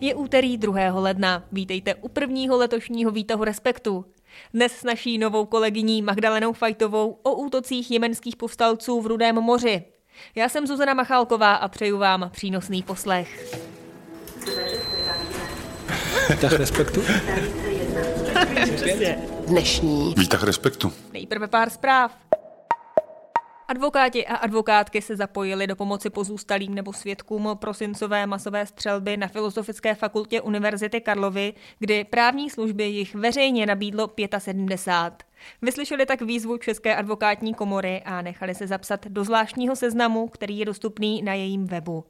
Je úterý 2. ledna. Vítejte u prvního letošního výtahu Respektu. Dnes s naší novou kolegyní Magdalenou Fajtovou o útocích jemenských povstalců v Rudém moři. Já jsem Zuzana Machálková a přeju vám přínosný poslech. Výtah Respektu? Dnešní Výtah respektu. Nejprve pár zpráv. Advokáti a advokátky se zapojili do pomoci pozůstalým nebo svědkům prosincové masové střelby na Filozofické fakultě Univerzity Karlovy, kdy právní služby jich veřejně nabídlo 75. Vyslyšeli tak výzvu České advokátní komory a nechali se zapsat do zvláštního seznamu, který je dostupný na jejím webu.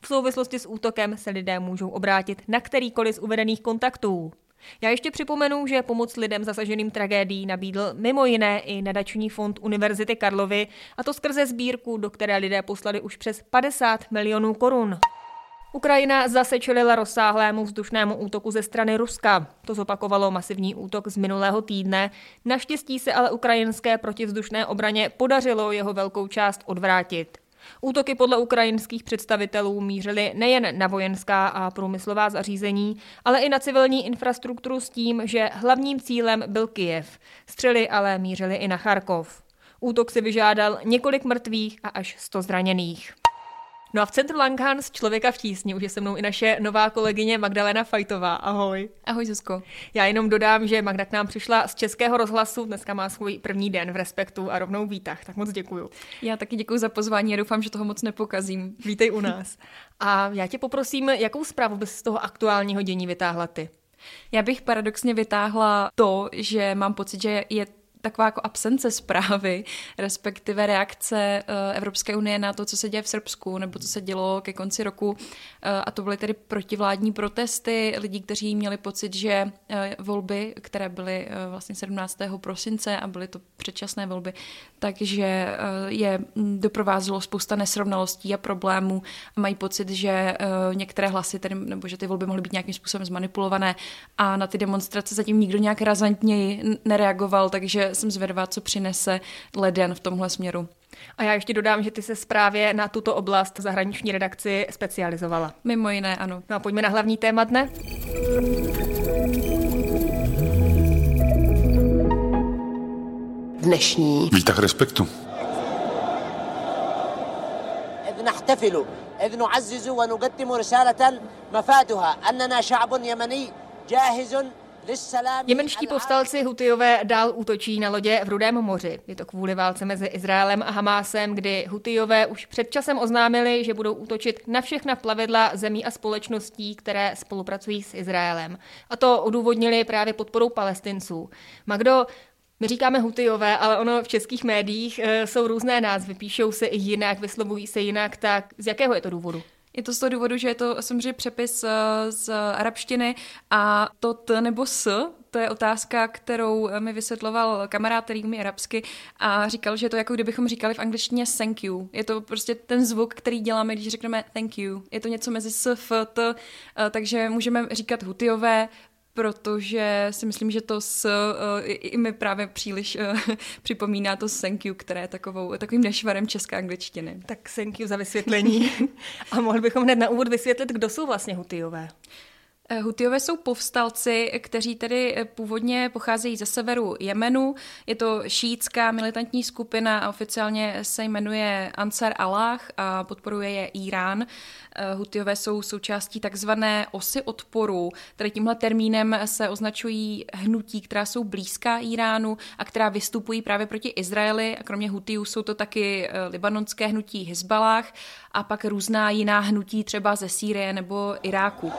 V souvislosti s útokem se lidé můžou obrátit na kterýkoliv z uvedených kontaktů. Já ještě připomenu, že pomoc lidem zasaženým tragédií nabídl mimo jiné i nadační fond Univerzity Karlovy, a to skrze sbírku, do které lidé poslali už přes 50 milionů korun. Ukrajina zase čelila rozsáhlému vzdušnému útoku ze strany Ruska. To zopakovalo masivní útok z minulého týdne. Naštěstí se ale ukrajinské protivzdušné obraně podařilo jeho velkou část odvrátit. Útoky podle ukrajinských představitelů mířily nejen na vojenská a průmyslová zařízení, ale i na civilní infrastrukturu s tím, že hlavním cílem byl Kijev. Střely ale mířily i na Charkov. Útok si vyžádal několik mrtvých a až 100 zraněných. No a v centru Langhans člověka v tísni už je se mnou i naše nová kolegyně Magdalena Fajtová. Ahoj. Ahoj Zuzko. Já jenom dodám, že Magda k nám přišla z Českého rozhlasu, dneska má svůj první den v Respektu a rovnou výtah, tak moc děkuju. Já taky děkuji za pozvání a doufám, že toho moc nepokazím. Vítej u nás. A já tě poprosím, jakou zprávu bys z toho aktuálního dění vytáhla ty? Já bych paradoxně vytáhla to, že mám pocit, že je taková jako absence zprávy, respektive reakce eh, Evropské unie na to, co se děje v Srbsku, nebo co se dělo ke konci roku. Eh, a to byly tedy protivládní protesty lidí, kteří měli pocit, že eh, volby, které byly vlastně 17. prosince a byly to předčasné volby, takže je doprovázelo spousta nesrovnalostí a problémů mají pocit, že některé hlasy, tedy, nebo že ty volby mohly být nějakým způsobem zmanipulované a na ty demonstrace zatím nikdo nějak razantněji nereagoval, takže jsem zvědavá, co přinese leden v tomhle směru. A já ještě dodám, že ty se právě na tuto oblast zahraniční redakci specializovala. Mimo jiné, ano. No a pojďme na hlavní téma dne. dnešní Výtah respektu. إذ نحتفل إذ نعزز ونقدم رسالة مفادها أننا شعب يمني جاهز للسلام Jemenští povstalci Hutijové dál útočí na lodě v Rudém moři. Je to kvůli válce mezi Izraelem a Hamásem, kdy Hutijové už před časem oznámili, že budou útočit na všechna plavidla zemí a společností, které spolupracují s Izraelem. A to odůvodnili právě podporou palestinců. Magdo, my říkáme Hutijové, ale ono v českých médiích e, jsou různé názvy, píšou se i jinak, vyslovují se jinak, tak z jakého je to důvodu? Je to z toho důvodu, že je to samozřejmě přepis eh, z arabštiny a to t nebo s, to je otázka, kterou mi vysvětloval kamarád, který umí arabsky a říkal, že je to jako kdybychom říkali v angličtině thank you. Je to prostě ten zvuk, který děláme, když řekneme thank you. Je to něco mezi s, f, t, eh, takže můžeme říkat hutiové, protože si myslím, že to s, uh, i, i mi právě příliš uh, připomíná to thank you, které je takovou, takovým nešvarem české angličtiny. Tak thank you za vysvětlení. a mohli bychom hned na úvod vysvětlit, kdo jsou vlastně Hutijové. Eh, Hutiové jsou povstalci, kteří tedy původně pocházejí ze severu Jemenu. Je to šítská militantní skupina a oficiálně se jmenuje Ansar Allah a podporuje je Irán. Hutiové jsou součástí takzvané osy odporu, tedy tímhle termínem se označují hnutí, která jsou blízká Iránu a která vystupují právě proti Izraeli. A kromě Hutiů jsou to taky libanonské hnutí Hezbalách a pak různá jiná hnutí třeba ze Sýrie nebo Iráku.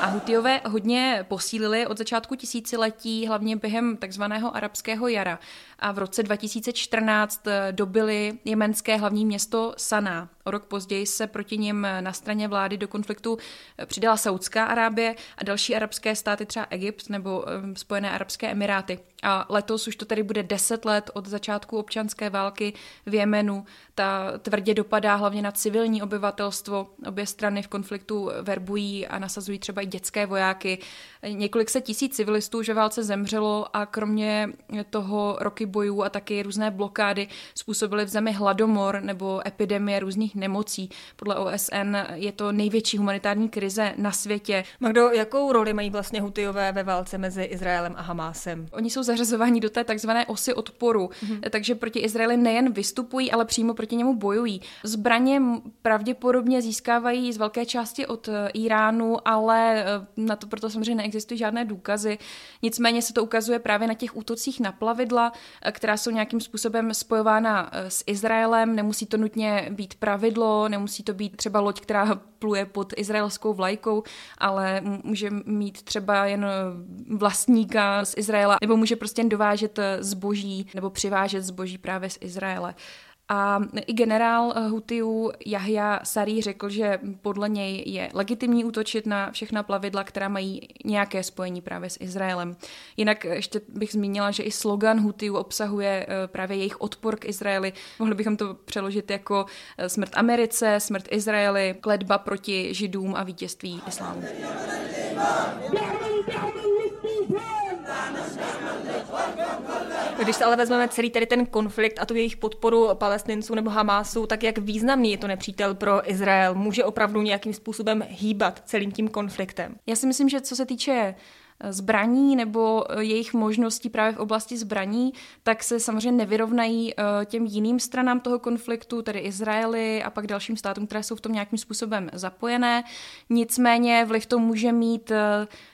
A Hutiové hodně posílili od začátku tisíciletí, hlavně během takzvaného arabského jara. A v roce 2014 dobili jemenské hlavní město Sana. O rok později se proti nim na straně vlády do konfliktu přidala Saudská Arábie a další arabské státy, třeba Egypt nebo Spojené arabské emiráty. A letos už to tedy bude 10 let od začátku občanské války v Jemenu. Ta tvrdě dopadá hlavně na civilní obyvatelstvo. Obě strany v konfliktu verbují a nasazují třeba i dětské vojáky. Několik set tisíc civilistů už ve válce zemřelo a kromě toho roky bojů a taky různé blokády způsobily v zemi hladomor nebo epidemie různých nemocí. Podle OSN je to největší humanitární krize na světě. Magdo, jakou roli mají vlastně Hutijové ve válce mezi Izraelem a Hamásem? Oni jsou zařazování do té takzvané osy odporu. Mm-hmm. Takže proti Izraeli nejen vystupují, ale přímo proti němu bojují. Zbraně pravděpodobně získávají z velké části od eh, Iránu, ale eh, na to proto samozřejmě neexistují žádné důkazy. Nicméně se to ukazuje právě na těch útocích na plavidla, eh, která jsou nějakým způsobem spojována s Izraelem. Nemusí to nutně být pravidlo, nemusí to být třeba loď, která pluje pod izraelskou vlajkou, ale může mít třeba jen vlastníka z Izraela, nebo může prostě dovážet eh, zboží nebo přivážet zboží právě z Izraele. A i generál eh, Hutiů Jahja Sarý řekl, že podle něj je legitimní útočit na všechna plavidla, která mají nějaké spojení právě s Izraelem. Jinak ještě bych zmínila, že i slogan Hutiů obsahuje eh, právě jejich odpor k Izraeli. Mohli bychom to přeložit jako smrt Americe, smrt Izraeli, kledba proti židům a vítězství islámu. Když se ale vezmeme celý tady ten konflikt a tu jejich podporu palestinců nebo Hamásu, tak jak významný je to nepřítel pro Izrael? Může opravdu nějakým způsobem hýbat celým tím konfliktem? Já si myslím, že co se týče eh, zbraní nebo eh, jejich možností právě v oblasti zbraní, tak se samozřejmě nevyrovnají eh, těm jiným stranám toho konfliktu, tedy Izraeli a pak dalším státům, které jsou v tom nějakým způsobem zapojené. Nicméně vliv to může mít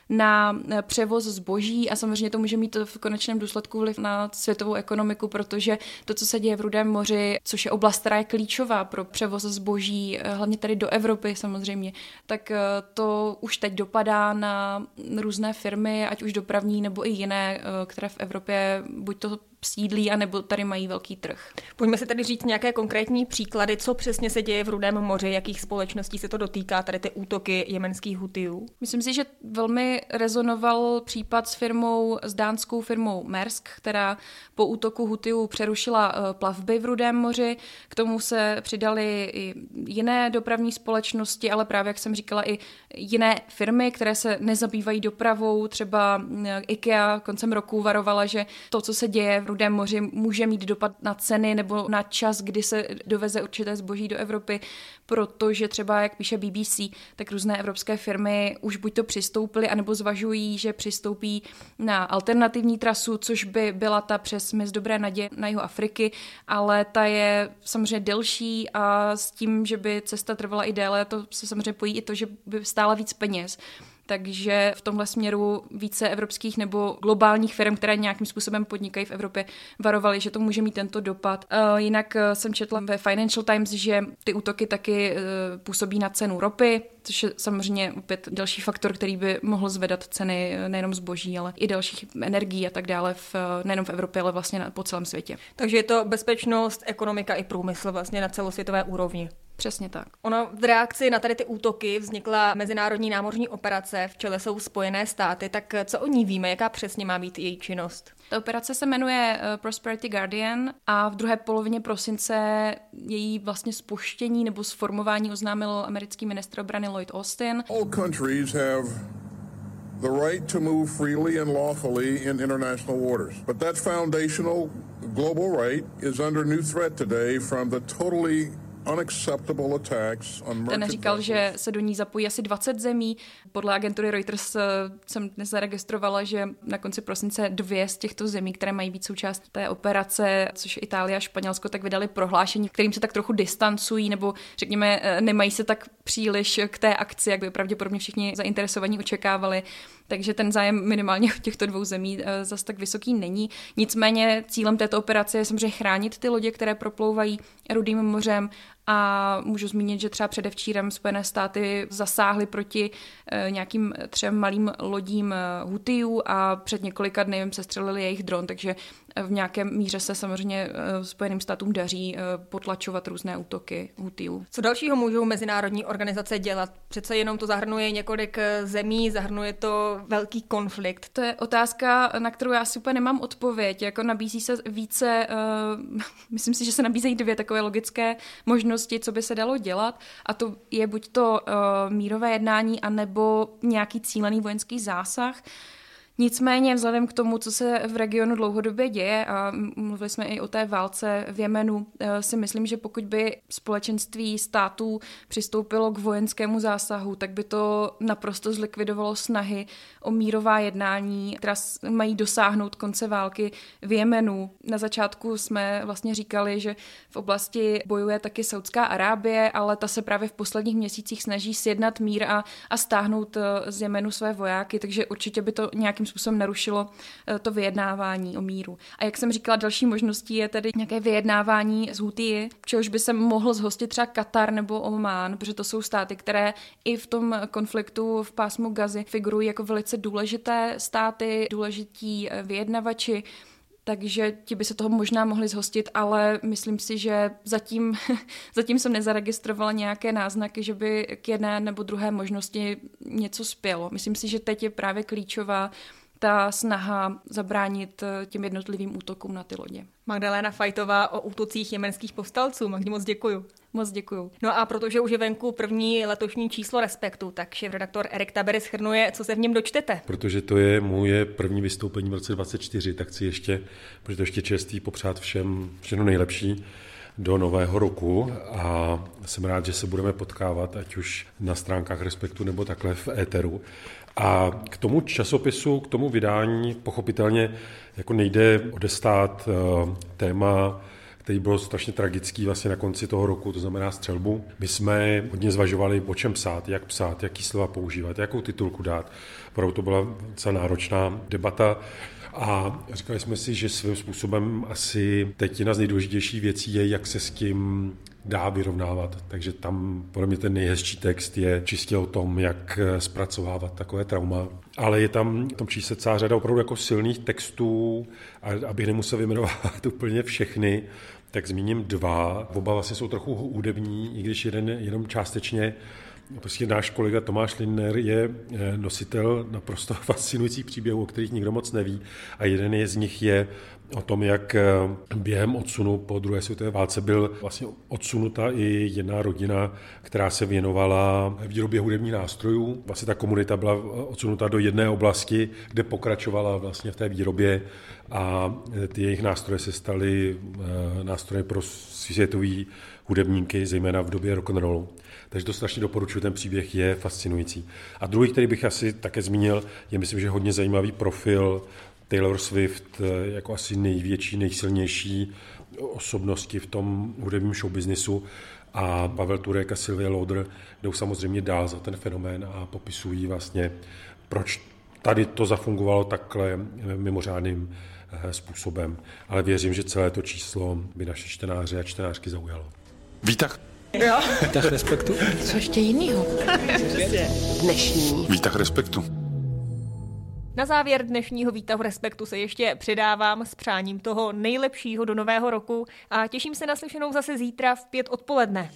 na eh, převoz zboží a samozřejmě to může mít v konečném důsledku vliv na světovou ekonomiku, protože to, co se děje v Rudém moři, což je oblast, která je klíčová pro převoz zboží, eh, hlavně tady do Evropy samozřejmě, tak eh, to už teď dopadá na různé firmy, ať už dopravní nebo i jiné, které v Evropě buď to sídlí, anebo tady mají velký trh. Pojďme si tady říct nějaké konkrétní příklady, co přesně se děje v Rudém moři, jakých společností se to dotýká, tady ty útoky jemenských hutiů. Myslím si, že velmi rezonoval případ s firmou, s dánskou firmou Maersk, která po útoku hutiů přerušila eh, plavby v Rudém moři. K tomu se přidali i jiné dopravní společnosti, ale právě, jak jsem říkala, i jiné firmy, které se nezabývají dopravou. Třeba eh, IKEA koncem roku varovala, že to, co se děje v Rudém moři může mít dopad na ceny nebo na čas, kdy se doveze určité zboží do Evropy, protože třeba, jak píše BBC, tak různé evropské firmy už buď to přistoupily, anebo zvažují, že přistoupí na alternativní trasu, což by byla ta přes Mys Dobré naděje na jihu Afriky, ale ta je samozřejmě delší a s tím, že by cesta trvala i déle, to se samozřejmě pojí i to, že by stála víc peněz. Takže v tomhle směru více evropských nebo globálních firm, které nějakým způsobem podnikají v Evropě, varovali, že to může mít tento dopad. Eh, jinak eh, jsem četla ve Financial Times, že ty útoky taky eh, působí na cenu ropy, což je samozřejmě opět další faktor, který by mohl zvedat ceny nejenom zboží, ale i dalších energií a tak dále, v, nejenom v Evropě, ale vlastně po celém světě. Takže je to bezpečnost, ekonomika i průmysl vlastně na celosvětové úrovni. Přesně tak. Ono v reakci na tady ty útoky vznikla mezinárodní námořní operace, v čele jsou Spojené státy, tak co o ní víme, jaká přesně má být její činnost? Ta operace se jmenuje uh, Prosperity Guardian a v druhé polovině prosince její vlastně spuštění nebo sformování oznámil americký ministr obrany Lloyd Austin. All countries have the right to move freely and lawfully in international waters. But that foundational global right is under new threat today from the totally ten říkal, že se do ní zapojí asi 20 zemí. Podle agentury Reuters eh, jsem dnes zaregistrovala, že na konci prosince dvě z těchto zemí, které mají být součástí té operace, což Itálie a Španělsko, tak vydali prohlášení, kterým se tak trochu distancují, nebo řekněme, eh, nemají se tak příliš k té akci, jak by pravděpodobně všichni zainteresovaní očekávali. Takže ten zájem minimálně v těchto dvou zemí eh, zas tak vysoký není. Nicméně cílem této operace je samozřejmě chránit ty lodě, které proplouvají Rudým mořem A můžu zmínit, že třeba předevčírem Spojené státy zasáhly proti eh, nějakým třem malým lodím eh, Hutijů a před několika dny jim sestřelili jejich dron, takže v nějakém míře se samozřejmě eh, Spojeným státům daří potlačovat různé útoky Hutijů. Co dalšího můžou mezinárodní organizace dělat? Přece jenom to zahrnuje několik zemí, zahrnuje to velký konflikt. To je otázka, na kterou já si úplně nemám odpověď. Jako nabízí se více, uh, myslím si, že se nabízejí dvě takové logické možnosti, co by se dalo dělat. A to je buď to uh, mírové jednání, anebo nějaký cílený vojenský zásah. Nicméně vzhledem k tomu, co se v regionu dlouhodobě děje, a mluvili jsme i o té válce v Jemenu, eh, si myslím, že pokud by společenství států přistoupilo k vojenskému zásahu, tak by to naprosto zlikvidovalo snahy o mírová jednání, která mají dosáhnout konce války v Jemenu. Na začátku jsme vlastně říkali, že v oblasti bojuje taky Saudská Arábie, ale ta se právě v posledních měsících snaží sjednat mír a, a stáhnout eh, z Jemenu své vojáky, takže určitě by to nějakým nějakým způsobem narušilo eh, to vyjednávání o míru. A jak jsem říkala, další možností je tedy nějaké vyjednávání z Houthi, čehož by se mohl zhostit třeba Katar nebo Oman, protože to jsou státy, které i v tom konfliktu v pásmu Gazy figurují jako velice důležité státy, důležití eh, vyjednavači takže ti by se toho možná mohli zhostit, ale myslím si, že zatím, zatím jsem nezaregistrovala nějaké náznaky, že by k jedné nebo druhé možnosti něco spělo. Myslím si, že teď je právě klíčová ta snaha zabránit eh, těm jednotlivým útokům na ty lodě. Magdalena Fajtová o útocích jemenských povstalců. Magdi, moc děkuju. Moc děkuju. No a protože už je venku první letošní číslo Respektu, tak šéf-redaktor Erik Tabery schrnuje, co se v něm dočtete. Protože to je moje první vystoupení v roce 24, tak chci ještě, protože to ještě čestý, popřát všem všechno nejlepší do nového roku a jsem rád, že se budeme potkávat, ať už na stránkách Respektu nebo takhle v éteru. A k tomu časopisu, k tomu vydání pochopitelně jako nejde odestát eh, téma který byl strašně tragický vlastně na konci toho roku, to znamená střelbu. My jsme hodně zvažovali, o čem psát, jak psát, jaký slova používat, jakou titulku dát. Opravdu to byla docela náročná debata. A říkali jsme si, že svým způsobem asi teď jedna z nejdůležitějších věcí je, jak se s tím dá vyrovnávat. Takže tam podle mě ten nejhezčí text je čistě o tom, jak zpracovávat takové trauma. Ale je tam v tom čísle celá řada opravdu jako silných textů, a abych nemusel vyjmenovat úplně všechny, tak zmíním dva. Oba vlastně jsou trochu hudební, i když jeden jenom částečně Prostě náš kolega Tomáš Lindner je eh, nositel naprosto fascinujících příběhů, o kterých nikdo moc neví. A jeden je z nich je o tom, jak eh, během odsunu po druhé světové válce byl vlastně odsunuta i jedna rodina, která se věnovala výrobě hudebních nástrojů. Vlastně ta komunita byla odsunuta do jedné oblasti, kde pokračovala vlastně v té výrobě a eh, ty jejich nástroje se staly nástroje pro světový hudebníky, zejména v době rock'n'rollu. Takže to strašně doporučuji, ten příběh je fascinující. A druhý, který bych asi také zmínil, je myslím, že hodně zajímavý profil Taylor Swift eh, jako asi největší, nejsilnější osobnosti v tom hudebním showbiznisu a Pavel Turek a Sylvia Lauder jdou samozřejmě dál za ten fenomén a popisují vlastně, proč tady to zafungovalo takhle eh, mimořádným eh, způsobem. Ale věřím, že celé to číslo by naše čtenáře a čtenářky zaujalo. Vítah. Jo. Vítah respektu. Co ještě jinýho? Dnešní. Vítah respektu. Na závěr dnešního výtahu Respektu se ještě přidávám s přáním toho nejlepšího do nového roku a těším se na slyšenou zase zítra v pět odpoledne.